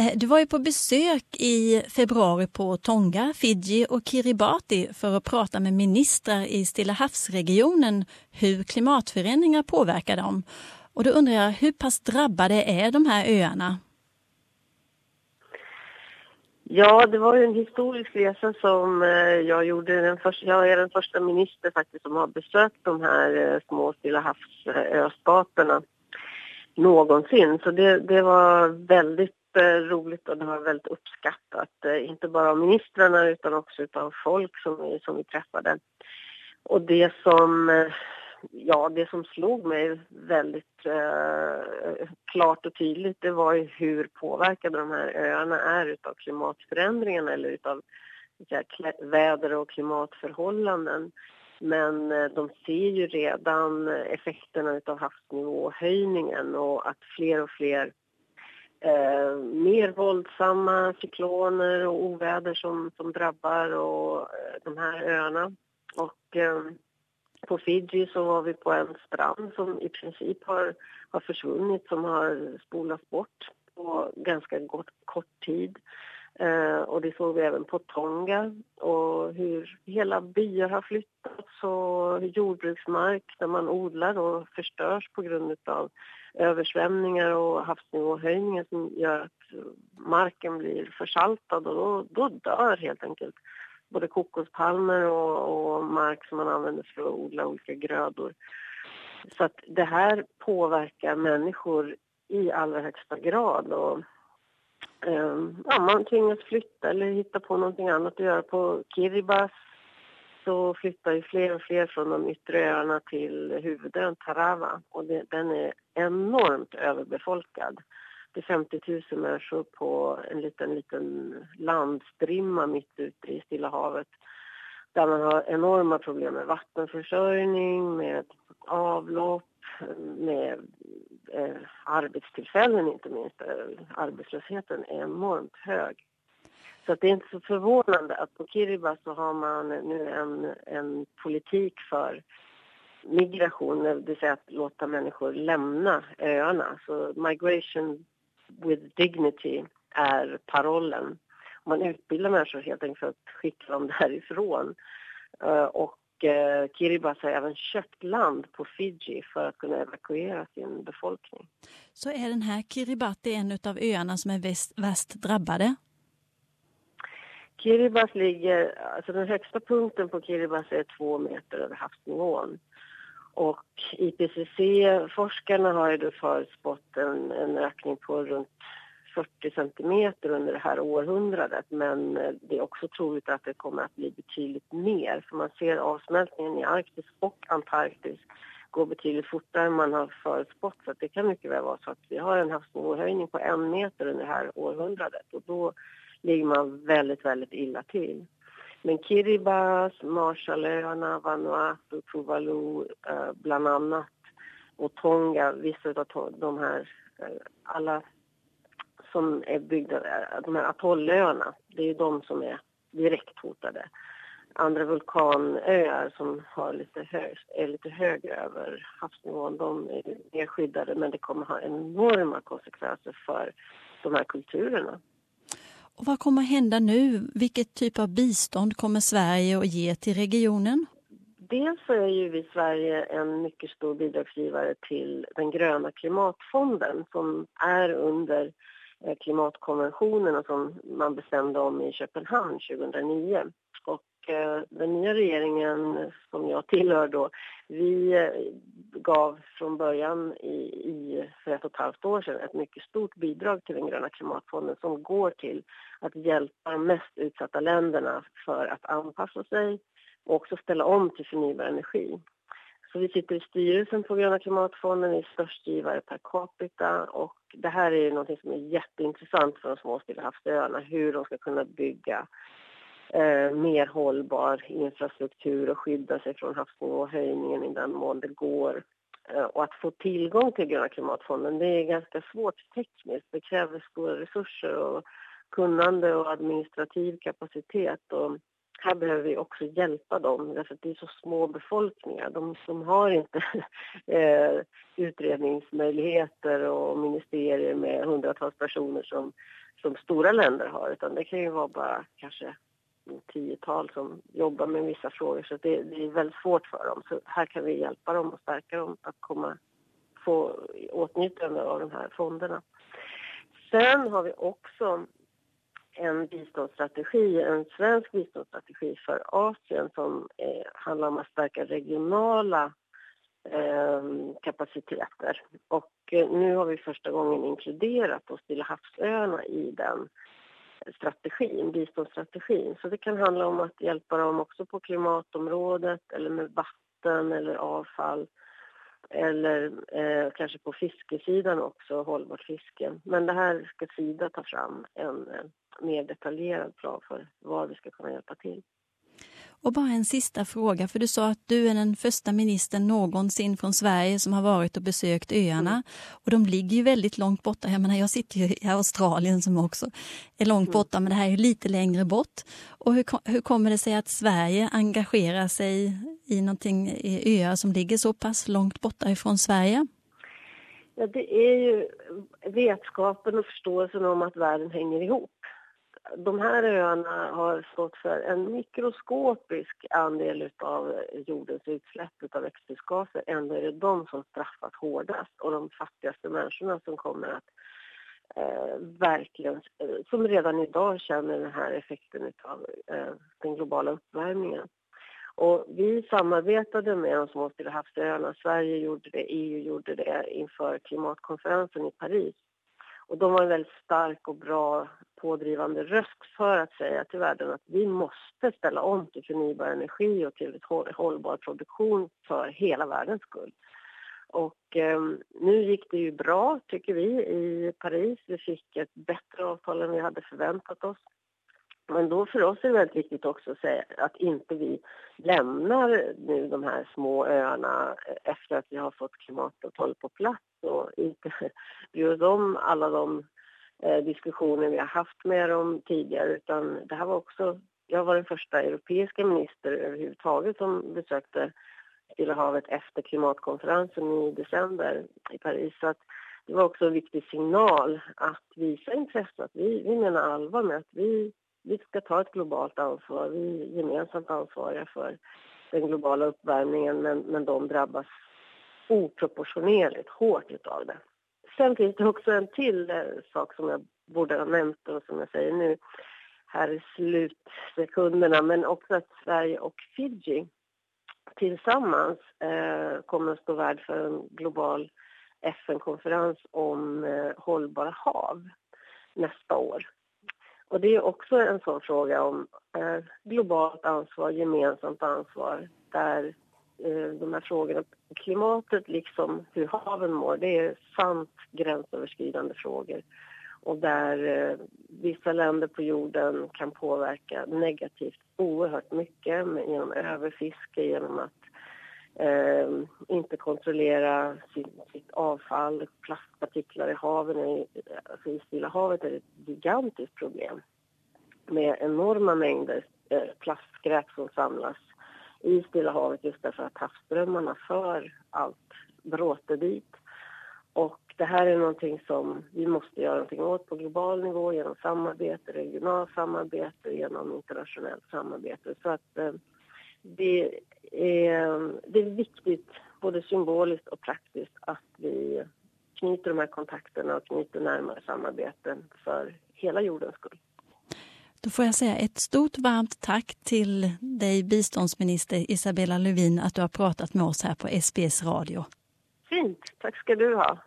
Eh, du var ju på besök i februari på Tonga, Fiji och Kiribati för att prata med ministrar i Stilla havsregionen hur klimatförändringar påverkar dem. Och då undrar jag, hur pass drabbade är de här öarna? Ja, det var ju en historisk resa som eh, jag gjorde. Den första, jag är den första minister faktiskt som har besökt de här eh, små Stilla havsöstaterna någonsin. Så det, det var väldigt jätteroligt roligt och det var väldigt uppskattat. Eh, inte bara av ministrarna utan också av folk som vi, som vi träffade. Och det som eh, ja, det som slog mig väldigt eh, klart och tydligt det var ju hur påverkade de här öarna är utav klimatförändringarna eller utav säga, väder och klimatförhållanden. Men eh, de ser ju redan effekterna utav havsnivåhöjningen och att fler och fler eh, mer våldsamma cykloner och oväder som, som drabbar och, eh, de här öarna. Och eh, på Fiji så var vi på en strand som i princip har, har försvunnit, som har spolats bort på ganska gott, kort tid. Eh, och det såg vi även på Tonga och hur hela byar har flyttats och jordbruksmark där man odlar och förstörs på grund av översvämningar och havsnivåhöjningar som gör att marken blir försaltad och då, då dör helt enkelt både kokospalmer och, och mark som man använder för att odla olika grödor. Så att det här påverkar människor i allra högsta grad. Och, Ehm, ja, man tvingas flytta eller hitta på någonting annat att göra. På Kiribati så flyttar ju fler och fler från de yttre öarna till huvudön Tarawa och det, den är enormt överbefolkad. Det är 50 000 människor på en liten, liten landstrimma mitt ute i Stilla havet. Där man har enorma problem med vattenförsörjning, med avlopp, med eh, arbetstillfällen inte minst. Eh, arbetslösheten är enormt hög. Så det är inte så förvånande att på Kiribati så har man nu en, en politik för migration, det vill säga att låta människor lämna öarna. Så migration with dignity är parollen. Man utbildar människor helt enkelt för att skicka dem därifrån. Eh, och eh, Kiribati har även köpt land på Fiji för att kunna evakuera sin befolkning. Så är den här Kiribati en av öarna som är väst, värst drabbade? Kiribati ligger, alltså den högsta punkten på Kiribati är två meter över havsnivån. Och IPCC-forskarna har ju då förutspått en, en ökning på runt 40 centimeter under det här århundradet men eh, det är också troligt att det kommer att bli betydligt mer för man ser avsmältningen i Arktis och Antarktis gå betydligt fortare än man har förutspått så det kan mycket väl vara så att vi har en havsnivåhöjning på en meter under det här århundradet och då ligger man väldigt, väldigt illa till. Men Kiribati, Marshallöarna, Vanuatu, Tuvalu eh, bland annat och Tonga, vissa av de här, eh, alla som är byggda, de här atollöarna, det är ju de som är direkt hotade. Andra vulkanöar som har lite hög, är lite högre över havsnivån, de är mer skyddade men det kommer ha enorma konsekvenser för de här kulturerna. Och vad kommer hända nu? Vilket typ av bistånd kommer Sverige att ge till regionen? Dels är ju vi i Sverige en mycket stor bidragsgivare till den gröna klimatfonden som är under Eh, klimatkonventionerna som man bestämde om i Köpenhamn 2009. Och eh, den nya regeringen som jag tillhör då, vi eh, gav från början i, i, för ett och ett halvt år sedan ett mycket stort bidrag till den gröna klimatfonden som går till att hjälpa de mest utsatta länderna för att anpassa sig och också ställa om till förnybar energi. Så vi sitter i styrelsen på Gröna klimatfonden, vi är störst givare per capita och det här är ju någonting som är jätteintressant för de små Stillahavsöarna, hur de ska kunna bygga eh, mer hållbar infrastruktur och skydda sig från havsnivåhöjningen i den mån det går. Eh, och att få tillgång till Gröna klimatfonden det är ganska svårt tekniskt. Det kräver stora resurser och kunnande och administrativ kapacitet. Och här behöver vi också hjälpa dem, därför att det är så små befolkningar. De, de har inte eh, utredningsmöjligheter och ministerier med hundratals personer som som stora länder har utan det kan ju vara bara kanske tiotal som jobbar med vissa frågor så det, det, är väldigt svårt för dem. Så här kan vi hjälpa dem och stärka dem att komma, få åtnjutande av de här fonderna. Sen har vi också en biståndsstrategi, en svensk biståndsstrategi för Asien som eh, handlar om att stärka regionala eh, kapaciteter. Och eh, nu har vi första gången inkluderat de Stilla havsöarna i den strategin, biståndsstrategin. Så det kan handla om att hjälpa dem också på klimatområdet eller med vatten eller avfall eller eh, kanske på fiskesidan också, hållbart fiske. Men det här ska Sida ta fram en eh, mer detaljerad plan för vad vi ska kunna hjälpa till. Och bara en sista fråga, för du sa att du är den första ministern någonsin från Sverige som har varit och besökt öarna. Mm. Och de ligger ju väldigt långt borta. Jag menar, jag sitter ju i Australien som också är långt mm. borta, men det här är lite längre bort. Och hur, hur kommer det sig att Sverige engagerar sig i någonting i öar som ligger så pass långt borta ifrån Sverige? Ja, det är ju vetskapen och förståelsen om att världen hänger ihop de här öarna har stått för en mikroskopisk andel av jordens utsläpp av växthusgaser. Ändå är det de som straffas hårdast och de fattigaste människorna som kommer att eh, verkligen, eh, som redan idag känner den här effekten av eh, den globala uppvärmningen. Och vi samarbetade med de små Stilla havsöarna. Sverige gjorde det, EU gjorde det inför klimatkonferensen i Paris. Och de var en väldigt stark och bra pådrivande röst för att säga till världen att vi måste ställa om till förnybar energi och till ett hållbar produktion för hela världens skull. Och eh, nu gick det ju bra, tycker vi, i Paris. Vi fick ett bättre avtal än vi hade förväntat oss. Men då för oss är det väldigt viktigt också att säga att inte vi lämnar nu de här små öarna eh, efter att vi har fått klimatavtalet på plats och inte bryr oss om alla de eh, diskussioner vi har haft med dem tidigare utan det här var också, jag var den första europeiska minister överhuvudtaget som besökte Stilla havet efter klimatkonferensen i december i Paris. Så att det var också en viktig signal att visa intresse, att vi, vi menar allvar med att vi vi ska ta ett globalt ansvar. Vi är gemensamt ansvariga för den globala uppvärmningen men, men de drabbas oproportionerligt hårt av det. Sen finns det också en till eh, sak som jag borde ha nämnt och som jag säger nu här i slutsekunderna men också att Sverige och Fiji tillsammans eh, kommer att stå värd för en global FN-konferens om eh, hållbara hav nästa år. Och det är också en sån fråga om eh, globalt ansvar, gemensamt ansvar där Eh, de här frågorna, klimatet liksom hur haven mår, det är sant gränsöverskridande frågor. Och där eh, vissa länder på jorden kan påverka negativt oerhört mycket med, genom överfiske, genom att eh, inte kontrollera sitt, sitt avfall, plastpartiklar i haven, alltså i Stilla havet är ett gigantiskt problem med enorma mängder eh, plastskräp som samlas i Stilla havet just därför att havsströmmarna för allt bråte dit. Och det här är någonting som vi måste göra någonting åt på global nivå genom samarbete, regionalt samarbete, genom internationellt samarbete. Så att eh, det är, det är viktigt, både symboliskt och praktiskt, att vi knyter de här kontakterna och knyter närmare samarbeten för hela jordens skull. Då får jag säga ett stort varmt tack till dig biståndsminister Isabella Lövin att du har pratat med oss här på SBS radio. Fint, tack ska du ha.